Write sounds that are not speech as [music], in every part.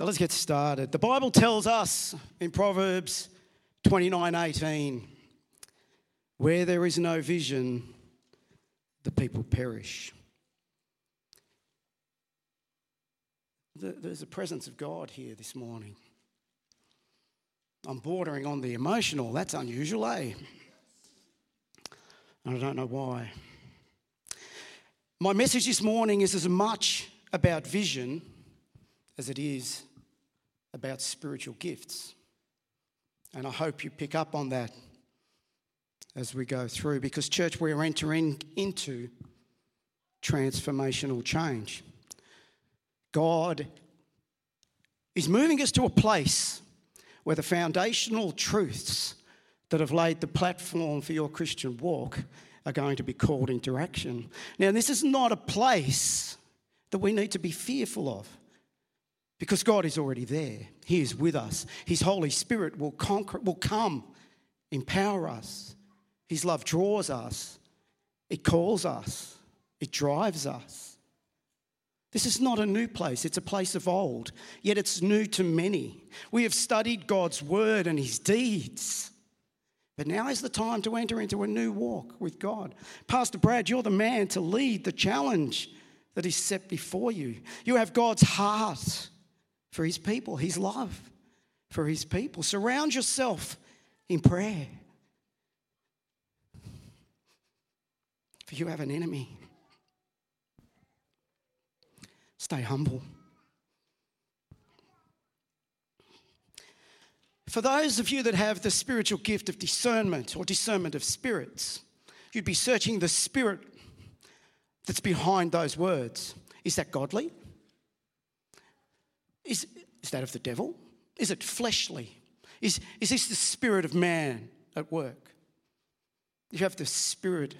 So let's get started. The Bible tells us in Proverbs 29:18, where there is no vision, the people perish. There's a presence of God here this morning. I'm bordering on the emotional. That's unusual, eh? I don't know why. My message this morning is as much about vision as it is about spiritual gifts. And I hope you pick up on that as we go through because, church, we're entering into transformational change. God is moving us to a place where the foundational truths that have laid the platform for your Christian walk are going to be called into action. Now, this is not a place that we need to be fearful of because God is already there. He is with us. His Holy Spirit will, conquer, will come, empower us. His love draws us, it calls us, it drives us. This is not a new place, it's a place of old, yet it's new to many. We have studied God's word and his deeds. But now is the time to enter into a new walk with God. Pastor Brad, you're the man to lead the challenge that is set before you. You have God's heart for his people, his love for his people. Surround yourself in prayer. For you have an enemy. Stay humble. For those of you that have the spiritual gift of discernment or discernment of spirits, you'd be searching the spirit that's behind those words. Is that godly? Is, is that of the devil? Is it fleshly? Is, is this the spirit of man at work? If you have the spirit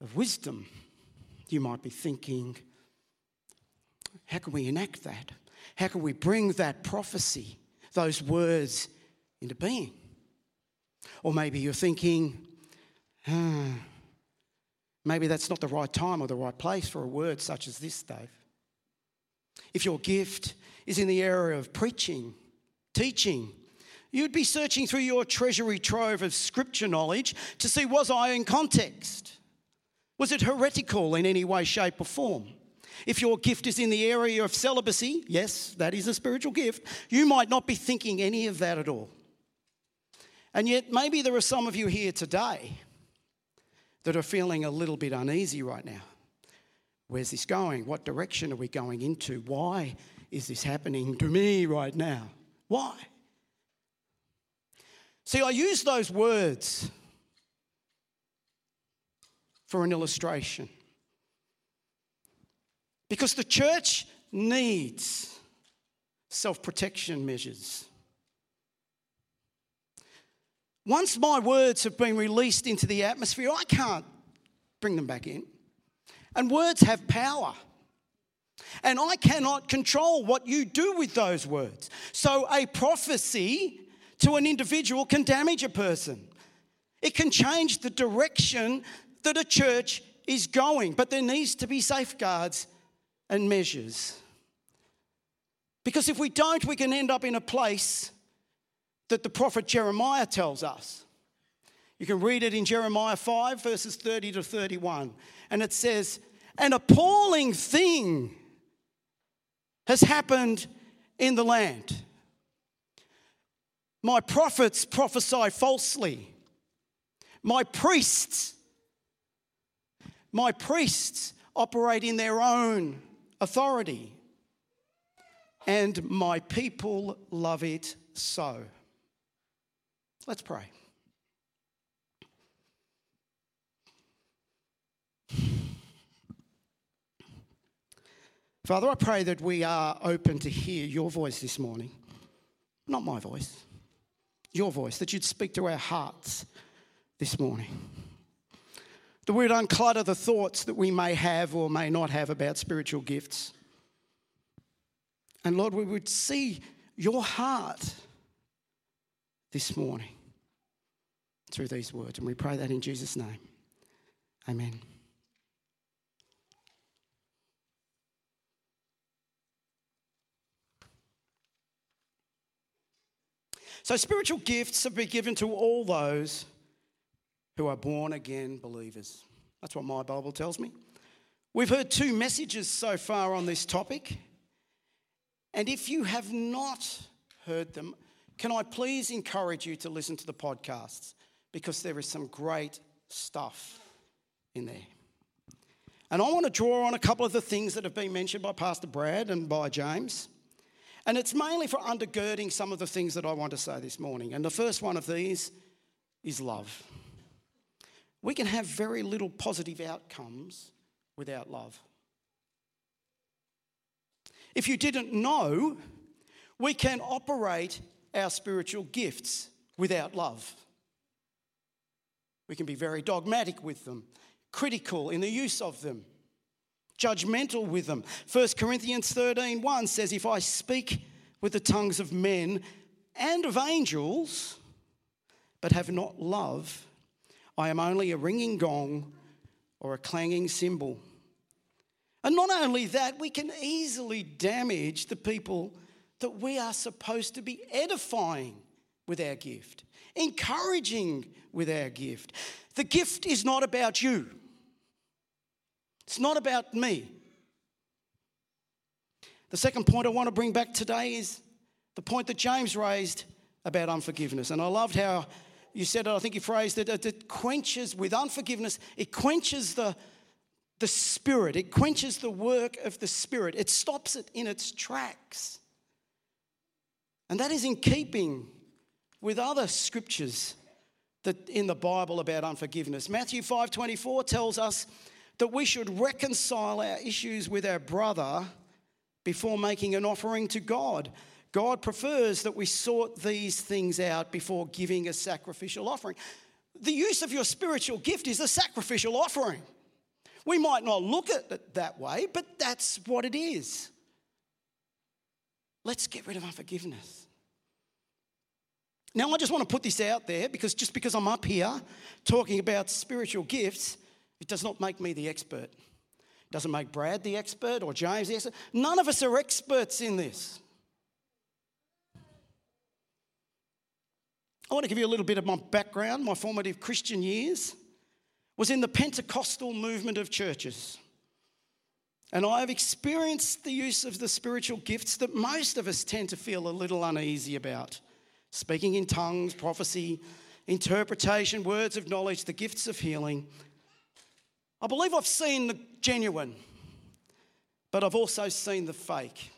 of wisdom, you might be thinking, how can we enact that? How can we bring that prophecy, those words, into being? Or maybe you're thinking, ah, maybe that's not the right time or the right place for a word such as this, Dave. If your gift is in the area of preaching, teaching, you'd be searching through your treasury trove of scripture knowledge to see was I in context? Was it heretical in any way, shape, or form? If your gift is in the area of celibacy, yes, that is a spiritual gift, you might not be thinking any of that at all. And yet, maybe there are some of you here today that are feeling a little bit uneasy right now. Where's this going? What direction are we going into? Why is this happening to me right now? Why? See, I use those words for an illustration. Because the church needs self protection measures. Once my words have been released into the atmosphere, I can't bring them back in. And words have power. And I cannot control what you do with those words. So a prophecy to an individual can damage a person, it can change the direction that a church is going. But there needs to be safeguards and measures. Because if we don't, we can end up in a place that the prophet Jeremiah tells us. You can read it in Jeremiah 5, verses 30 to 31. And it says, An appalling thing has happened in the land. My prophets prophesy falsely. My priests, my priests operate in their own authority. And my people love it so. Let's pray. Father, I pray that we are open to hear your voice this morning. Not my voice, your voice, that you'd speak to our hearts this morning that we'd unclutter the thoughts that we may have or may not have about spiritual gifts. And Lord, we would see your heart this morning through these words. And we pray that in Jesus' name. Amen. So, spiritual gifts have been given to all those who are born again believers. That's what my Bible tells me. We've heard two messages so far on this topic. And if you have not heard them, can I please encourage you to listen to the podcasts because there is some great stuff in there. And I want to draw on a couple of the things that have been mentioned by Pastor Brad and by James. And it's mainly for undergirding some of the things that I want to say this morning. And the first one of these is love. We can have very little positive outcomes without love. If you didn't know, we can operate our spiritual gifts without love. We can be very dogmatic with them, critical in the use of them, judgmental with them. 1 Corinthians 13 1 says, If I speak with the tongues of men and of angels, but have not love, I am only a ringing gong or a clanging cymbal. And not only that, we can easily damage the people that we are supposed to be edifying with our gift, encouraging with our gift. The gift is not about you, it's not about me. The second point I want to bring back today is the point that James raised about unforgiveness. And I loved how you said it, I think you phrased it, it quenches with unforgiveness, it quenches the, the spirit, it quenches the work of the spirit, it stops it in its tracks. And that is in keeping with other scriptures that in the Bible about unforgiveness. Matthew 5:24 tells us that we should reconcile our issues with our brother before making an offering to God. God prefers that we sort these things out before giving a sacrificial offering. The use of your spiritual gift is a sacrificial offering. We might not look at it that way, but that's what it is. Let's get rid of unforgiveness. Now, I just want to put this out there because just because I'm up here talking about spiritual gifts, it does not make me the expert. It doesn't make Brad the expert or James the expert. None of us are experts in this. I want to give you a little bit of my background. My formative Christian years was in the Pentecostal movement of churches. And I have experienced the use of the spiritual gifts that most of us tend to feel a little uneasy about speaking in tongues, prophecy, interpretation, words of knowledge, the gifts of healing. I believe I've seen the genuine, but I've also seen the fake.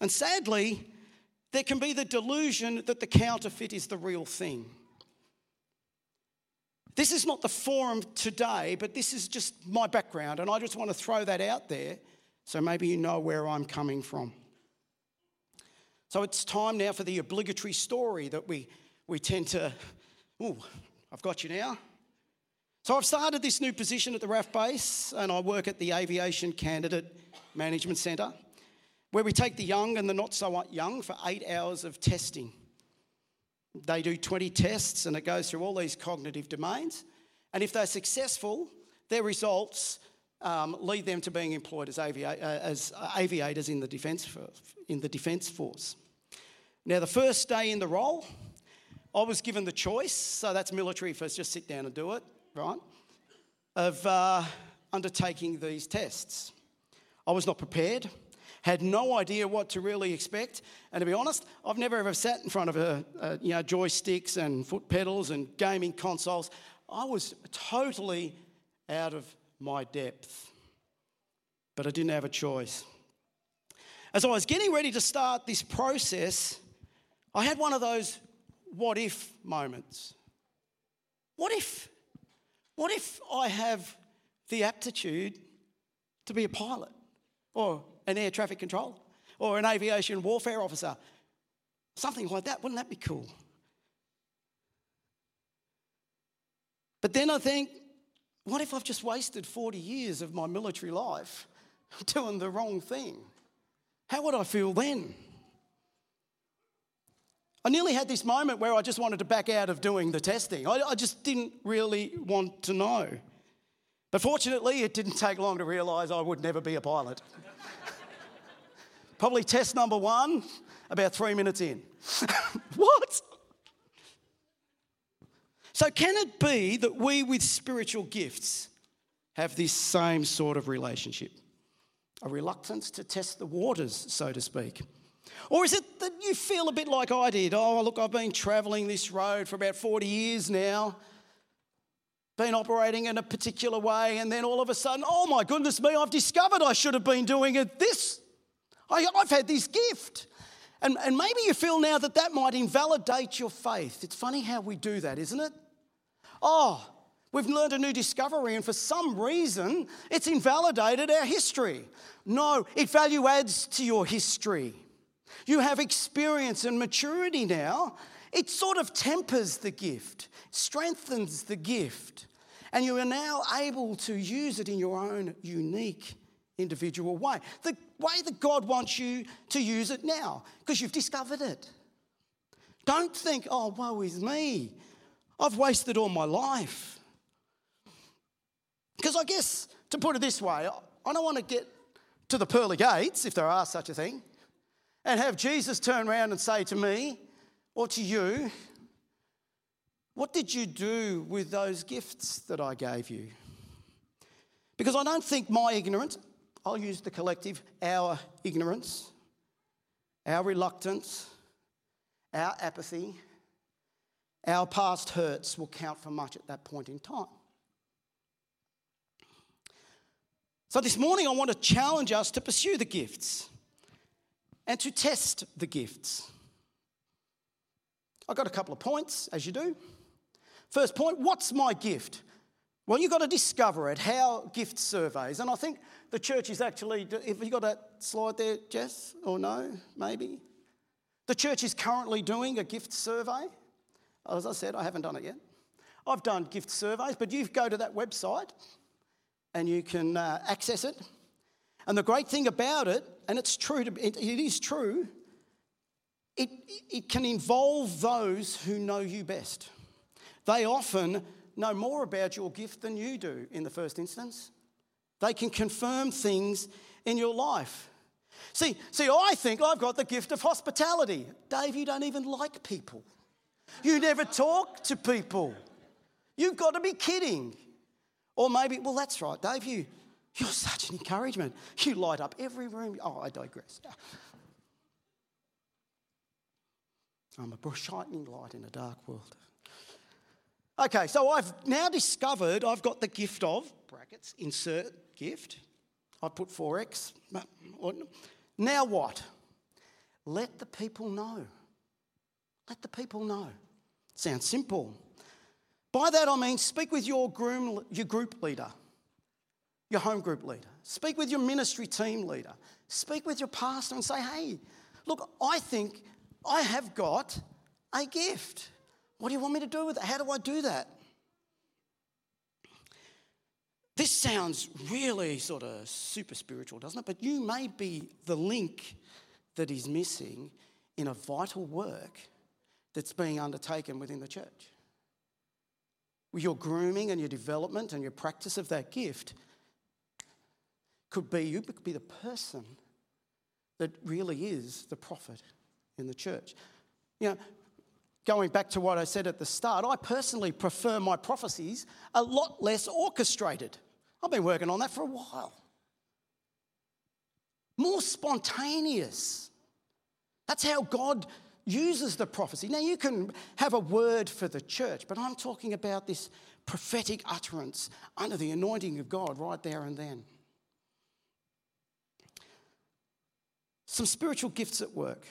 And sadly, there can be the delusion that the counterfeit is the real thing. This is not the forum today, but this is just my background, and I just want to throw that out there so maybe you know where I'm coming from. So it's time now for the obligatory story that we, we tend to, oh, I've got you now. So I've started this new position at the RAF base, and I work at the Aviation Candidate Management Centre, where we take the young and the not so young for eight hours of testing. They do 20 tests and it goes through all these cognitive domains. And if they're successful, their results um, lead them to being employed as, aviat- uh, as aviators in the, defence in the Defence Force. Now, the first day in the role, I was given the choice, so that's military first, just sit down and do it, right? Of uh, undertaking these tests. I was not prepared had no idea what to really expect. And to be honest, I've never ever sat in front of a, a, you know joysticks and foot pedals and gaming consoles. I was totally out of my depth, but I didn't have a choice. As I was getting ready to start this process, I had one of those what if moments. What if? What if I have the aptitude to be a pilot or an air traffic controller or an aviation warfare officer. Something like that. Wouldn't that be cool? But then I think, what if I've just wasted 40 years of my military life [laughs] doing the wrong thing? How would I feel then? I nearly had this moment where I just wanted to back out of doing the testing. I, I just didn't really want to know. But fortunately, it didn't take long to realise I would never be a pilot. Probably test number one, about three minutes in. [laughs] what? So, can it be that we with spiritual gifts have this same sort of relationship? A reluctance to test the waters, so to speak. Or is it that you feel a bit like I did? Oh, look, I've been travelling this road for about 40 years now, been operating in a particular way, and then all of a sudden, oh my goodness me, I've discovered I should have been doing it this. I, have had this gift. And, and maybe you feel now that that might invalidate your faith. It's funny how we do that, isn't it? Oh, we've learned a new discovery, and for some reason, it's invalidated our history. No, it value adds to your history. You have experience and maturity now. It sort of tempers the gift, strengthens the gift, and you are now able to use it in your own unique individual way. The way that God wants you to use it now, because you've discovered it. Don't think, oh, woe is me. I've wasted all my life. Because I guess, to put it this way, I don't want to get to the pearly gates, if there are such a thing, and have Jesus turn around and say to me or to you, What did you do with those gifts that I gave you? Because I don't think my ignorance, I'll use the collective, our ignorance, our reluctance, our apathy, our past hurts will count for much at that point in time. So, this morning, I want to challenge us to pursue the gifts and to test the gifts. I've got a couple of points, as you do. First point what's my gift? Well, you've got to discover it. How gift surveys. And I think the church is actually, have you got that slide there, Jess? Or no? Maybe? The church is currently doing a gift survey. As I said, I haven't done it yet. I've done gift surveys, but you go to that website and you can uh, access it. And the great thing about it, and it's true, to, it, it is true, it, it can involve those who know you best. They often know more about your gift than you do in the first instance. They can confirm things in your life. See, see, I think I've got the gift of hospitality. Dave, you don't even like people. You never talk to people. You've got to be kidding. Or maybe, well, that's right, Dave, you, you're such an encouragement. You light up every room. Oh, I digress. I'm a shining light in a dark world. Okay, so I've now discovered I've got the gift of, brackets, insert gift. I put 4x. Now what? Let the people know. Let the people know. Sounds simple. By that I mean speak with your, groom, your group leader, your home group leader. Speak with your ministry team leader. Speak with your pastor and say, hey, look, I think I have got a gift. What do you want me to do with it? How do I do that? This sounds really sort of super spiritual, doesn't it? But you may be the link that is missing in a vital work that's being undertaken within the church. With your grooming and your development and your practice of that gift could be you could be the person that really is the prophet in the church. You know, going back to what I said at the start, I personally prefer my prophecies a lot less orchestrated. I've been working on that for a while. More spontaneous. That's how God uses the prophecy. Now, you can have a word for the church, but I'm talking about this prophetic utterance under the anointing of God right there and then. Some spiritual gifts at work.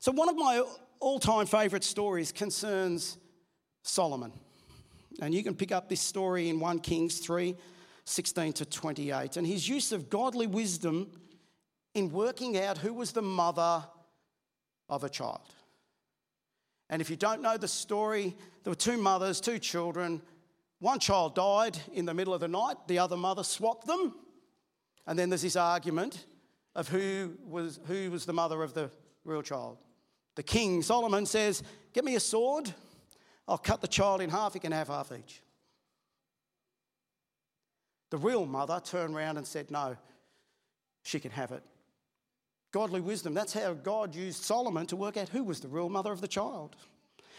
So, one of my all time favourite stories concerns Solomon. And you can pick up this story in 1 Kings 3 16 to 28. And his use of godly wisdom in working out who was the mother of a child. And if you don't know the story, there were two mothers, two children. One child died in the middle of the night, the other mother swapped them. And then there's this argument of who was, who was the mother of the real child. The king, Solomon, says, Get me a sword. I'll cut the child in half. He can have half each. The real mother turned around and said, No, she can have it. Godly wisdom. That's how God used Solomon to work out who was the real mother of the child.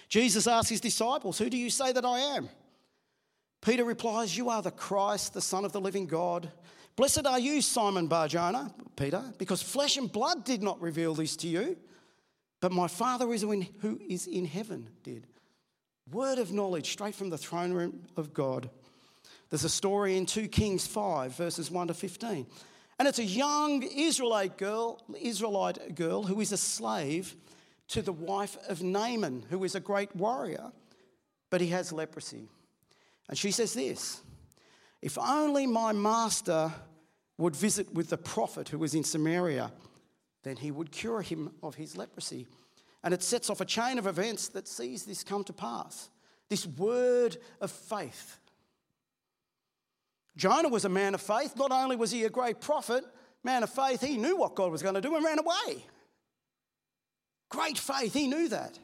Jesus asked his disciples, Who do you say that I am? Peter replies, You are the Christ, the Son of the living God. Blessed are you, Simon Barjona, Peter, because flesh and blood did not reveal this to you, but my Father who is in heaven did. Word of knowledge straight from the throne room of God. There's a story in 2 Kings 5, verses 1 to 15. And it's a young Israelite girl, Israelite girl who is a slave to the wife of Naaman, who is a great warrior, but he has leprosy. And she says this If only my master would visit with the prophet who was in Samaria, then he would cure him of his leprosy. And it sets off a chain of events that sees this come to pass. This word of faith. Jonah was a man of faith. Not only was he a great prophet, man of faith, he knew what God was going to do and ran away. Great faith, he knew that.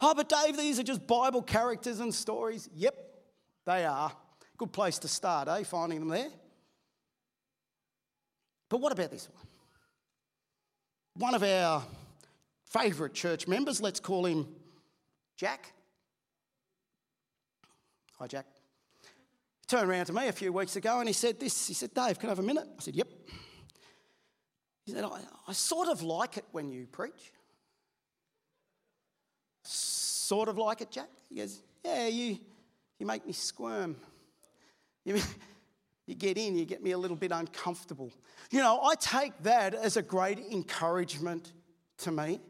Oh, but Dave, these are just Bible characters and stories. Yep, they are. Good place to start, eh? Finding them there. But what about this one? One of our favourite church members, let's call him Jack. Hi, Jack. He turned around to me a few weeks ago and he said this. He said, Dave, can I have a minute? I said, Yep. He said, I, I sort of like it when you preach. Sort of like it, Jack? He goes, Yeah, you, you make me squirm. [laughs] You, you get in, you get me a little bit uncomfortable. You know, I take that as a great encouragement to me.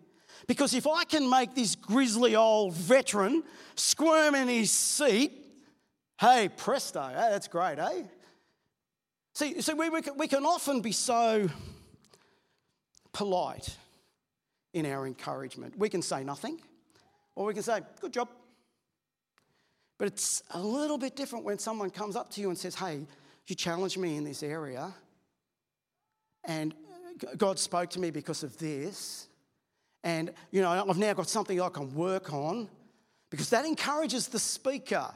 Because if I can make this grizzly old veteran squirm in his seat, hey, presto, that's great, eh? See, see we, we, we can often be so polite in our encouragement. We can say nothing, or we can say, good job. But it's a little bit different when someone comes up to you and says, hey, you challenged me in this area, and God spoke to me because of this. And, you know, I've now got something I can work on because that encourages the speaker.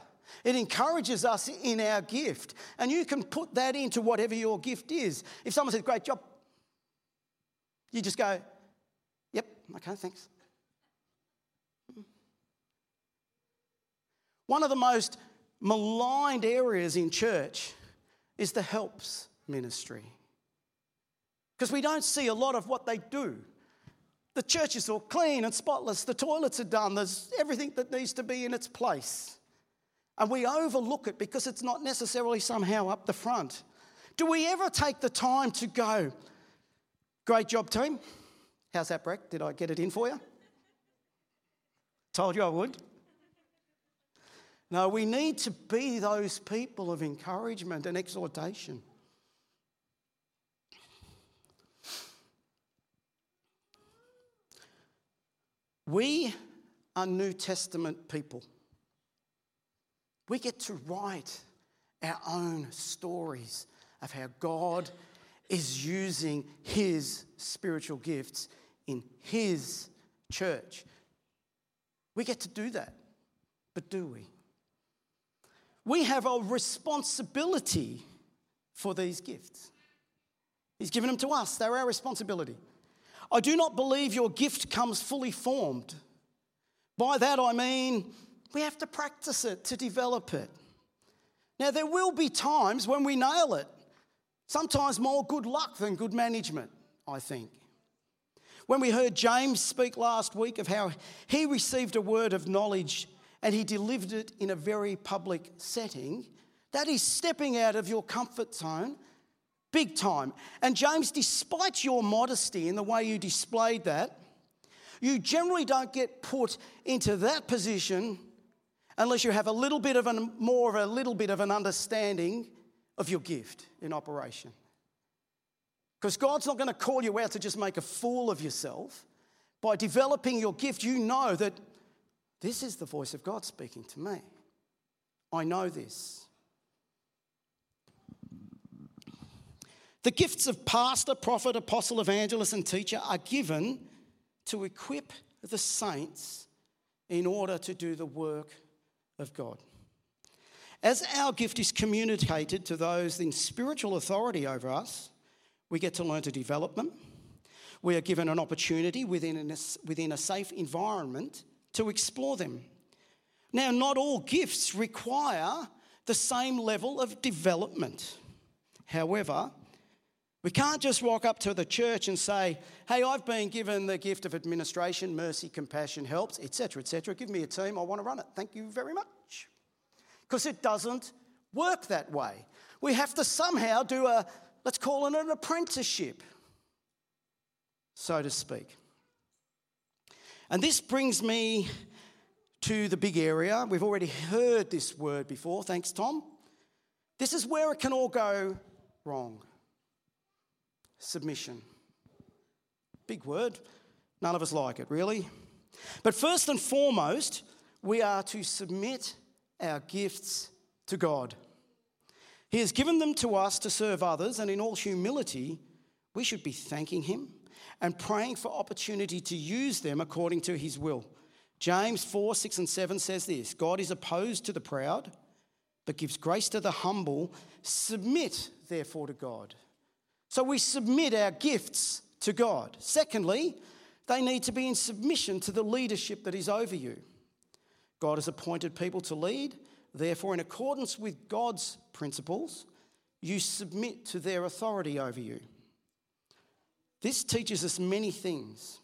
It encourages us in our gift. And you can put that into whatever your gift is. If someone says, Great job, you just go, Yep, okay, thanks. One of the most maligned areas in church is the helps ministry. Because we don't see a lot of what they do. The church is all clean and spotless, the toilets are done, there's everything that needs to be in its place. And we overlook it because it's not necessarily somehow up the front. Do we ever take the time to go, great job, team? How's that, Breck? Did I get it in for you? Told you I would. No, we need to be those people of encouragement and exhortation. We are New Testament people. We get to write our own stories of how God is using His spiritual gifts in His church. We get to do that, but do we? We have a responsibility for these gifts. He's given them to us, they're our responsibility. I do not believe your gift comes fully formed. By that I mean we have to practice it to develop it. Now, there will be times when we nail it, sometimes more good luck than good management, I think. When we heard James speak last week of how he received a word of knowledge and he delivered it in a very public setting, that is stepping out of your comfort zone big time. And James, despite your modesty in the way you displayed that, you generally don't get put into that position unless you have a little bit of an, more of a little bit of an understanding of your gift in operation. Because God's not going to call you out to just make a fool of yourself. By developing your gift, you know that this is the voice of God speaking to me. I know this. The gifts of pastor, prophet, apostle, evangelist, and teacher are given to equip the saints in order to do the work of God. As our gift is communicated to those in spiritual authority over us, we get to learn to develop them. We are given an opportunity within a, within a safe environment to explore them. Now, not all gifts require the same level of development. However, we can't just walk up to the church and say, Hey, I've been given the gift of administration, mercy, compassion, helps, etc., etc. Give me a team, I want to run it. Thank you very much. Because it doesn't work that way. We have to somehow do a, let's call it an apprenticeship, so to speak. And this brings me to the big area. We've already heard this word before. Thanks, Tom. This is where it can all go wrong submission. Big word. None of us like it, really. But first and foremost, we are to submit our gifts to God. He has given them to us to serve others, and in all humility, we should be thanking Him and praying for opportunity to use them according to His will. James 4 6 and 7 says this God is opposed to the proud, but gives grace to the humble. Submit, therefore, to God. So we submit our gifts to God. Secondly, they need to be in submission to the leadership that is over you. God has appointed people to lead. Therefore, in accordance with God's principles, you submit to their authority over you. This teaches us many things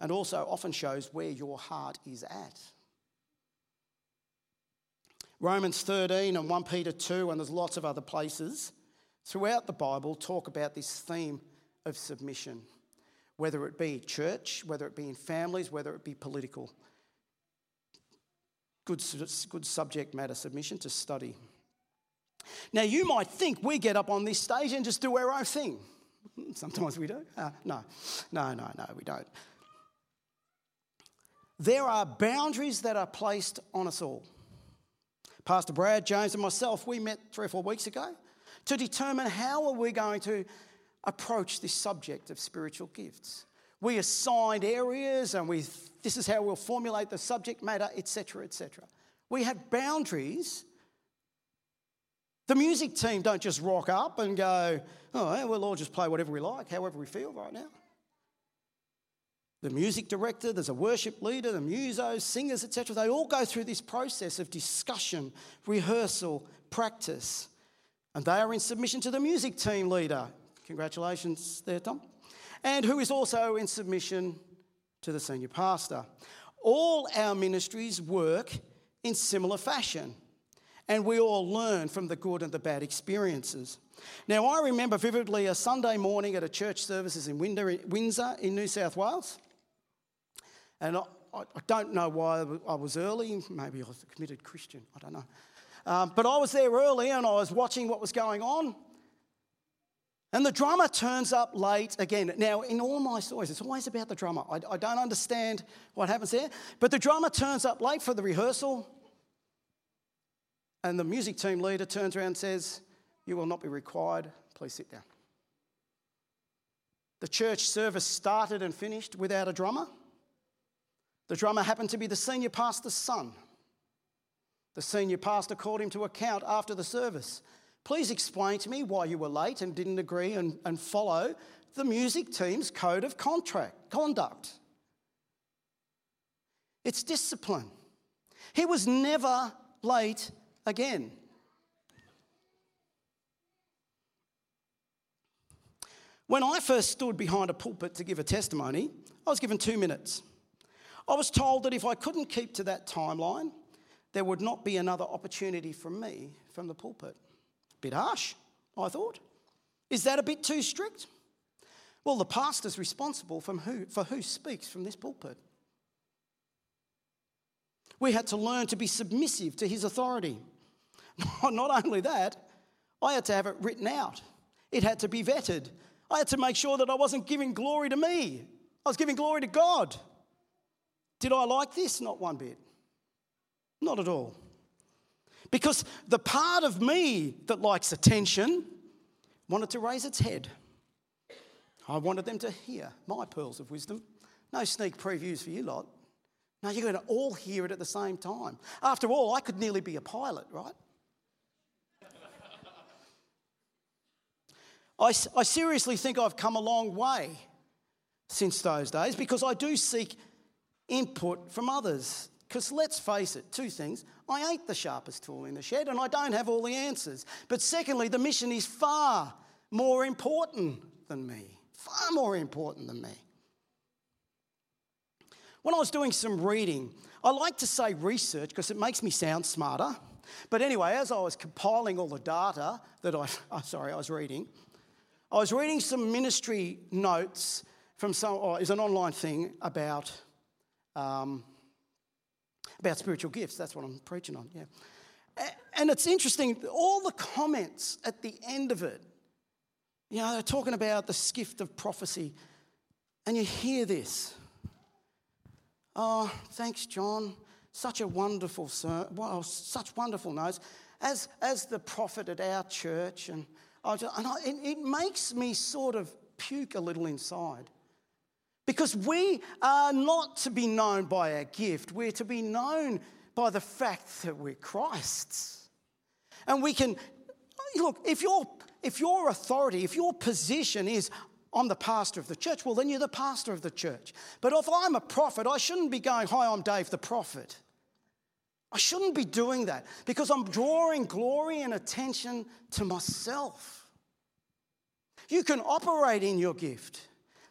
and also often shows where your heart is at. Romans 13 and 1 Peter 2, and there's lots of other places throughout the Bible talk about this theme of submission, whether it be church, whether it be in families, whether it be political. Good, good subject matter submission to study. Now, you might think we get up on this stage and just do our own thing. [laughs] Sometimes we do. Uh, no, no, no, no, we don't. There are boundaries that are placed on us all. Pastor Brad, James, and myself, we met three or four weeks ago to determine how are we going to approach this subject of spiritual gifts. We assigned areas and we, this is how we'll formulate the subject matter, etc., etc. We have boundaries. The music team don't just rock up and go, oh, we'll all just play whatever we like, however we feel right now. The music director, there's a worship leader, the musos, singers, etc. They all go through this process of discussion, rehearsal, practice. And they are in submission to the music team leader. Congratulations there, Tom. And who is also in submission to the senior pastor. All our ministries work in similar fashion, and we all learn from the good and the bad experiences. Now, I remember vividly a Sunday morning at a church services in Windsor in New South Wales. And I, I don't know why I was early. Maybe I was a committed Christian. I don't know. Um, but I was there early and I was watching what was going on. And the drummer turns up late again. Now, in all my stories, it's always about the drummer. I, I don't understand what happens there. But the drummer turns up late for the rehearsal. And the music team leader turns around and says, You will not be required. Please sit down. The church service started and finished without a drummer. The drummer happened to be the senior pastor's son. The senior pastor called him to account after the service. Please explain to me why you were late and didn't agree and, and follow the music team's code of contract, conduct. It's discipline. He was never late again. When I first stood behind a pulpit to give a testimony, I was given two minutes. I was told that if I couldn't keep to that timeline, there would not be another opportunity for me from the pulpit. Bit harsh, I thought. Is that a bit too strict? Well, the pastor's responsible from who, for who speaks from this pulpit. We had to learn to be submissive to his authority. [laughs] Not only that, I had to have it written out, it had to be vetted. I had to make sure that I wasn't giving glory to me, I was giving glory to God. Did I like this? Not one bit. Not at all. Because the part of me that likes attention wanted to raise its head. I wanted them to hear my pearls of wisdom. No sneak previews for you lot. Now you're going to all hear it at the same time. After all, I could nearly be a pilot, right? I, I seriously think I've come a long way since those days because I do seek input from others Because let's face it, two things. I ain't the sharpest tool in the shed and I don't have all the answers. But secondly, the mission is far more important than me. Far more important than me. When I was doing some reading, I like to say research because it makes me sound smarter. But anyway, as I was compiling all the data that I, [laughs] oh, sorry, I was reading, I was reading some ministry notes from some, oh, it's an online thing about, um, about spiritual gifts. That's what I'm preaching on, yeah. And it's interesting, all the comments at the end of it, you know, they're talking about the gift of prophecy, and you hear this. Oh, thanks, John. Such a wonderful, well, such wonderful notes. As, as the prophet at our church, and, I just, and I, it, it makes me sort of puke a little inside. Because we are not to be known by our gift, we're to be known by the fact that we're Christ's. And we can, look, if your, if your authority, if your position is, I'm the pastor of the church, well, then you're the pastor of the church. But if I'm a prophet, I shouldn't be going, Hi, I'm Dave the prophet. I shouldn't be doing that because I'm drawing glory and attention to myself. You can operate in your gift,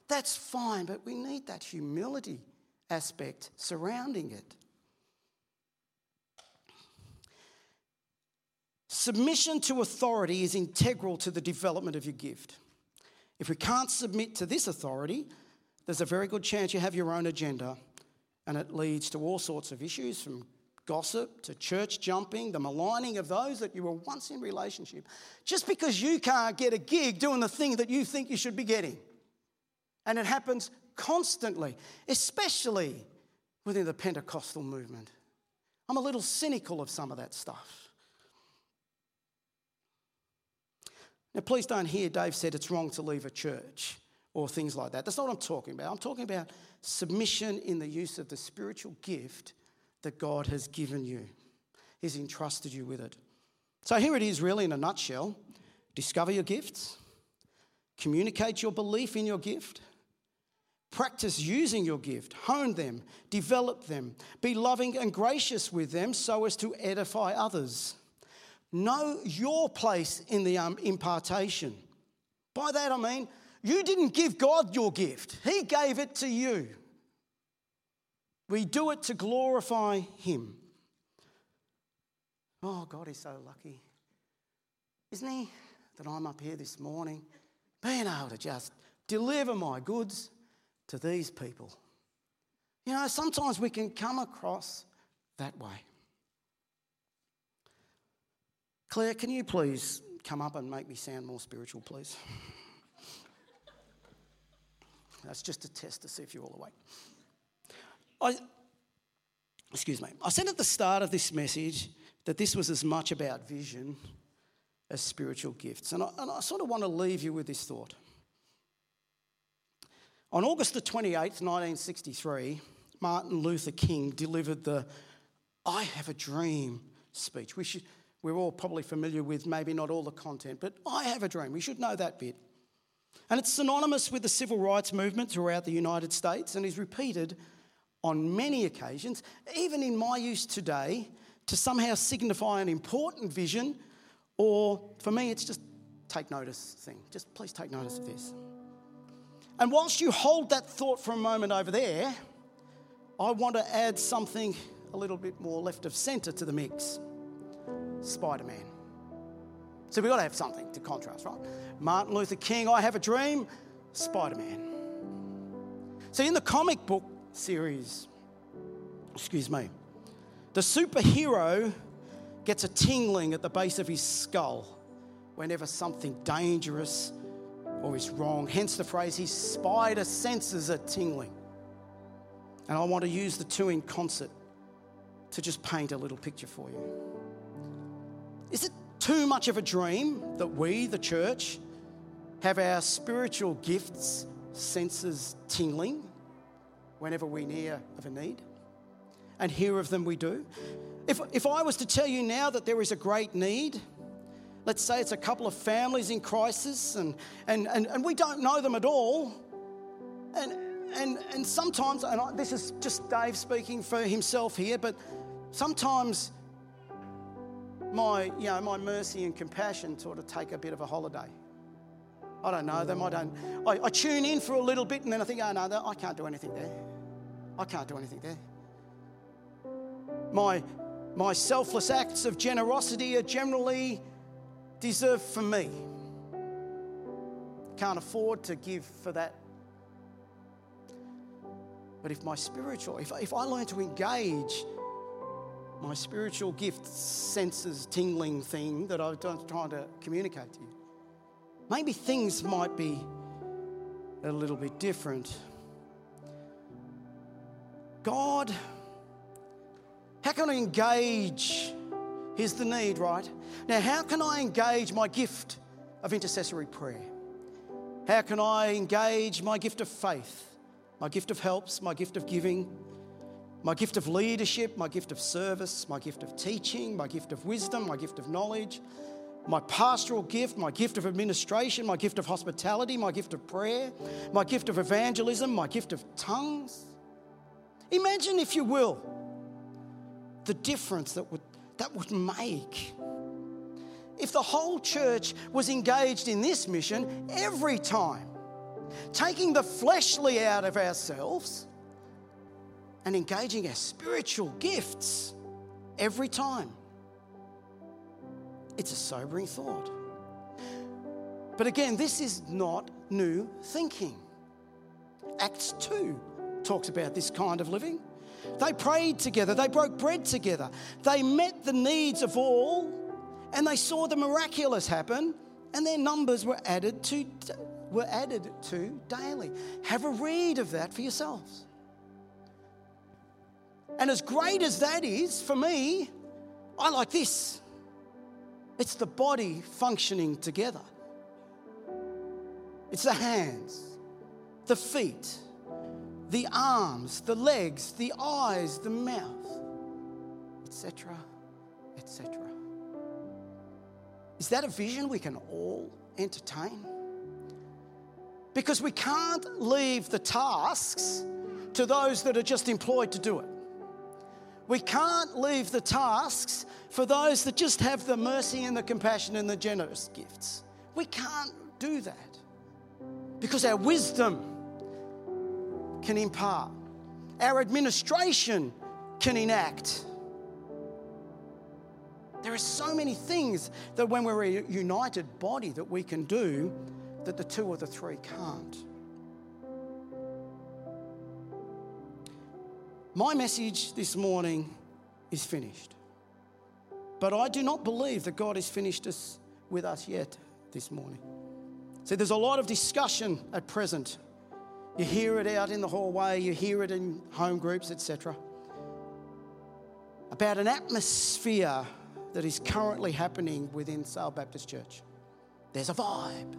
that's fine, but we need that humility aspect surrounding it. Submission to authority is integral to the development of your gift. If we can't submit to this authority, there's a very good chance you have your own agenda, and it leads to all sorts of issues from gossip to church jumping, the maligning of those that you were once in relationship, just because you can't get a gig doing the thing that you think you should be getting. And it happens constantly, especially within the Pentecostal movement. I'm a little cynical of some of that stuff. Now, please don't hear Dave said it's wrong to leave a church or things like that. That's not what I'm talking about. I'm talking about submission in the use of the spiritual gift that God has given you, He's entrusted you with it. So here it is, really, in a nutshell discover your gifts, communicate your belief in your gift. Practice using your gift, hone them, develop them, be loving and gracious with them so as to edify others. Know your place in the um, impartation. By that I mean, you didn't give God your gift, He gave it to you. We do it to glorify Him. Oh, God is so lucky, isn't He, that I'm up here this morning being able to just deliver my goods to these people. You know, sometimes we can come across that way. Claire, can you please come up and make me sound more spiritual, please? [laughs] That's just a test to see if you're all awake. I, excuse me. I said at the start of this message that this was as much about vision as spiritual gifts. And I, and I sort of want to leave you with this thought. On August the 28th, 1963, Martin Luther King delivered the I Have a Dream speech. We're all probably familiar with, maybe not all the content, but I have a dream. We should know that bit. And it's synonymous with the civil rights movement throughout the United States and is repeated on many occasions, even in my use today, to somehow signify an important vision, or for me, it's just take notice thing. Just please take notice of this. And whilst you hold that thought for a moment over there, I want to add something a little bit more left of centre to the mix. Spider Man. So we've got to have something to contrast, right? Martin Luther King, I Have a Dream, Spider Man. So in the comic book series, excuse me, the superhero gets a tingling at the base of his skull whenever something dangerous or is wrong. Hence the phrase, his spider senses are tingling. And I want to use the two in concert to just paint a little picture for you. Is it too much of a dream that we, the church, have our spiritual gifts, senses tingling whenever we hear of a need? And hear of them we do? If, if I was to tell you now that there is a great need, let's say it's a couple of families in crisis and, and, and, and we don't know them at all, and, and, and sometimes, and I, this is just Dave speaking for himself here, but sometimes my, you know, my mercy and compassion sort of take a bit of a holiday. I don't know them. I don't. I, I tune in for a little bit and then I think, oh no, I can't do anything there. I can't do anything there. My, my selfless acts of generosity are generally deserved for me. Can't afford to give for that. But if my spiritual, if, if I learn to engage my spiritual gift senses tingling thing that I'm trying to communicate to you, maybe things might be a little bit different. God, how can I engage? Here's the need, right? Now, how can I engage my gift of intercessory prayer? How can I engage my gift of faith, my gift of helps, my gift of giving, my gift of leadership, my gift of service, my gift of teaching, my gift of wisdom, my gift of knowledge, my pastoral gift, my gift of administration, my gift of hospitality, my gift of prayer, my gift of evangelism, my gift of tongues. Imagine, if you will, the difference that would, that would make. If the whole church was engaged in this mission every time, taking the fleshly out of ourselves and engaging our spiritual gifts every time. It's a sobering thought. But again, this is not new thinking. Acts 2 talks about this kind of living. They prayed together, they broke bread together, they met the needs of all, and they saw the miraculous happen, and their numbers were added to, were added to daily. Have a read of that for yourselves. And as great as that is, for me, I like this it's the body functioning together, it's the hands, the feet, the arms, the legs, the eyes, the mouth, etc., etc. Is that a vision we can all entertain? Because we can't leave the tasks to those that are just employed to do it. We can't leave the tasks for those that just have the mercy and the compassion and the generous gifts. We can't do that because our wisdom can impart, our administration can enact. There are so many things that when we're a united body that we can do that the two or the three can't. My message this morning is finished. But I do not believe that God has finished us with us yet this morning. See, there's a lot of discussion at present. You hear it out in the hallway, you hear it in home groups, etc. About an atmosphere that is currently happening within Sale Baptist Church. There's a vibe,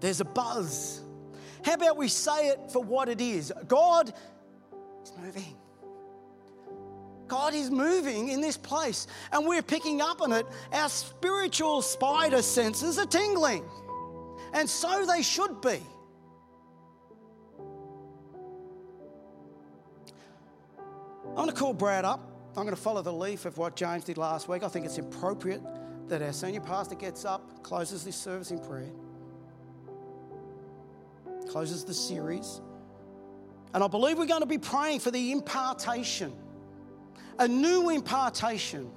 there's a buzz. How about we say it for what it is? God is moving. God is moving in this place and we're picking up on it. Our spiritual spider senses are tingling, and so they should be. I'm going to call Brad up. I'm going to follow the leaf of what James did last week. I think it's appropriate that our senior pastor gets up, closes this service in prayer, closes the series. And I believe we're going to be praying for the impartation a new impartation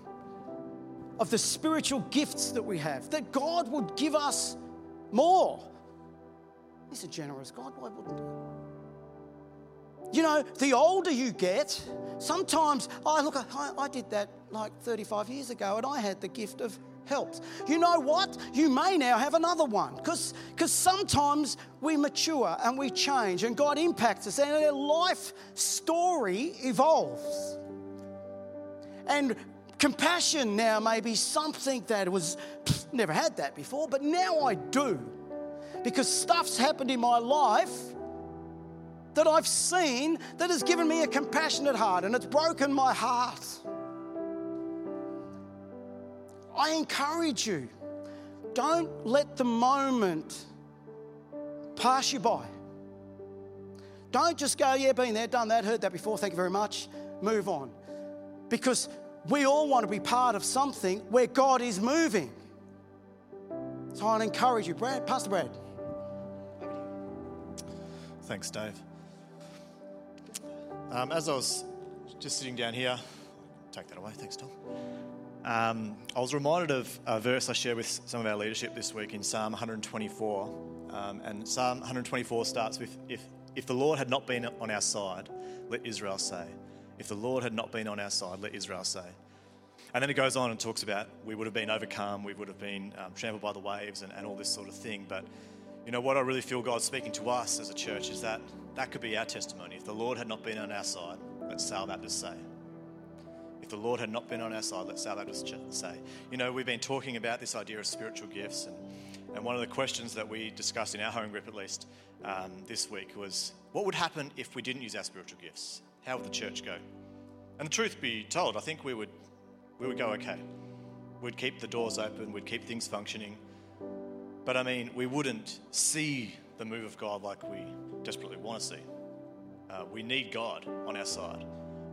of the spiritual gifts that we have, that God would give us more. He's a generous God, why wouldn't He? You know, the older you get, sometimes, I look, I, I did that like 35 years ago and I had the gift of helps. You know what? You may now have another one because sometimes we mature and we change and God impacts us and our life story evolves. And compassion now may be something that was never had that before, but now I do. Because stuff's happened in my life that I've seen that has given me a compassionate heart and it's broken my heart. I encourage you, don't let the moment pass you by. Don't just go, yeah, been there, done that, heard that before, thank you very much, move on. Because we all want to be part of something where God is moving. So I encourage you, Brad, Pastor Brad. Thanks, Dave. Um, as I was just sitting down here, take that away, thanks, Tom. Um, I was reminded of a verse I shared with some of our leadership this week in Psalm 124. Um, and Psalm 124 starts with if, if the Lord had not been on our side, let Israel say. If the Lord had not been on our side, let Israel say. And then it goes on and talks about we would have been overcome, we would have been um, trampled by the waves, and, and all this sort of thing. But you know what I really feel God's speaking to us as a church is that that could be our testimony. If the Lord had not been on our side, let Sale Baptist say. If the Lord had not been on our side, let Sale Baptist say. You know, we've been talking about this idea of spiritual gifts, and, and one of the questions that we discussed in our home group, at least um, this week, was what would happen if we didn't use our spiritual gifts? How would the church go? And the truth be told, I think we would we would go okay. We'd keep the doors open, we'd keep things functioning. But I mean, we wouldn't see the move of God like we desperately want to see. Uh, we need God on our side.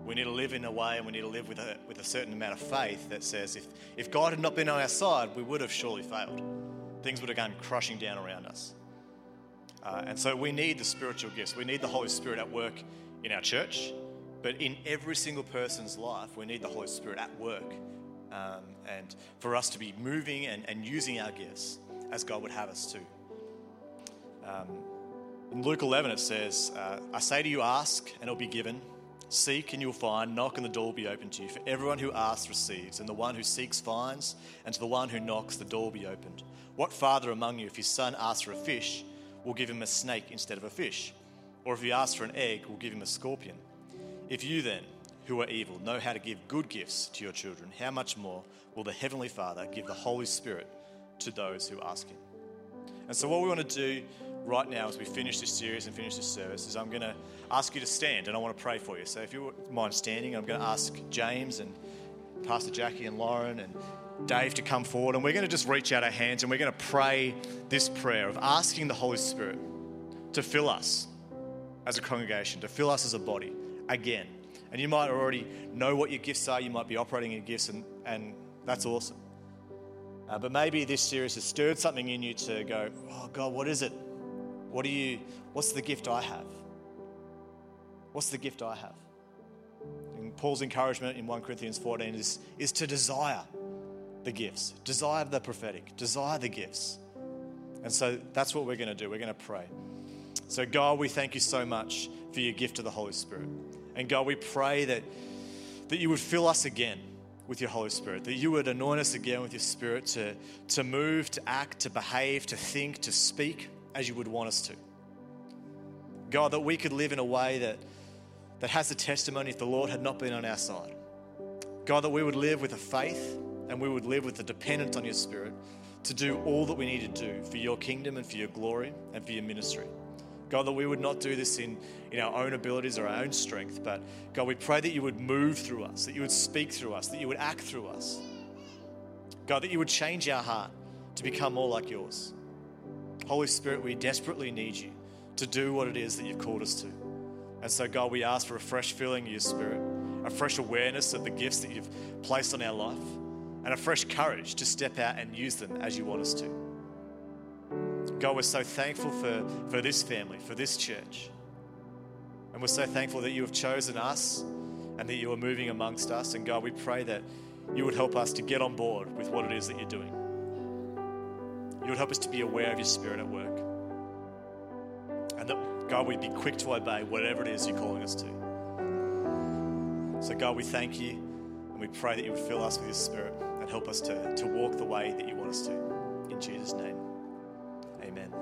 We need to live in a way and we need to live with a, with a certain amount of faith that says if, if God had not been on our side, we would have surely failed. Things would have gone crushing down around us. Uh, and so we need the spiritual gifts. We need the Holy Spirit at work in our church, but in every single person's life, we need the Holy Spirit at work. Um, and for us to be moving and, and using our gifts as God would have us to. Um, in Luke 11, it says, uh, I say to you, ask and it'll be given. Seek and you'll find. Knock and the door will be opened to you. For everyone who asks receives, and the one who seeks finds, and to the one who knocks, the door will be opened. What father among you, if his son asks for a fish, will give him a snake instead of a fish? Or if he asks for an egg, will give him a scorpion? If you then, who are evil, know how to give good gifts to your children, how much more will the Heavenly Father give the Holy Spirit to those who ask Him? And so, what we want to do right now as we finish this series and finish this service is I'm going to ask you to stand and I want to pray for you. So, if you mind standing, I'm going to ask James and Pastor Jackie and Lauren and Dave to come forward, and we're going to just reach out our hands and we're going to pray this prayer of asking the Holy Spirit to fill us as a congregation, to fill us as a body again. And you might already know what your gifts are, you might be operating in gifts, and, and that's awesome. Uh, but maybe this series has stirred something in you to go, oh God, what is it? What do you, what's the gift I have? What's the gift I have? And Paul's encouragement in 1 Corinthians 14 is, is to desire the gifts, desire the prophetic, desire the gifts. And so that's what we're going to do. We're going to pray. So, God, we thank you so much for your gift of the Holy Spirit. And God, we pray that, that you would fill us again with your Holy Spirit, that you would anoint us again with your Spirit to, to move, to act, to behave, to think, to speak as you would want us to. God, that we could live in a way that, that has the testimony if the Lord had not been on our side. God, that we would live with a faith and we would live with a dependence on your Spirit to do all that we need to do for your kingdom and for your glory and for your ministry. God, that we would not do this in, in our own abilities or our own strength, but God, we pray that you would move through us, that you would speak through us, that you would act through us. God, that you would change our heart to become more like yours. Holy Spirit, we desperately need you to do what it is that you've called us to. And so, God, we ask for a fresh filling of your Spirit, a fresh awareness of the gifts that you've placed on our life, and a fresh courage to step out and use them as you want us to. God, we're so thankful for, for this family, for this church. And we're so thankful that you have chosen us and that you are moving amongst us. And God, we pray that you would help us to get on board with what it is that you're doing. You would help us to be aware of your spirit at work. And that, God, we'd be quick to obey whatever it is you're calling us to. So, God, we thank you and we pray that you would fill us with your spirit and help us to, to walk the way that you want us to. In Jesus' name. Amen.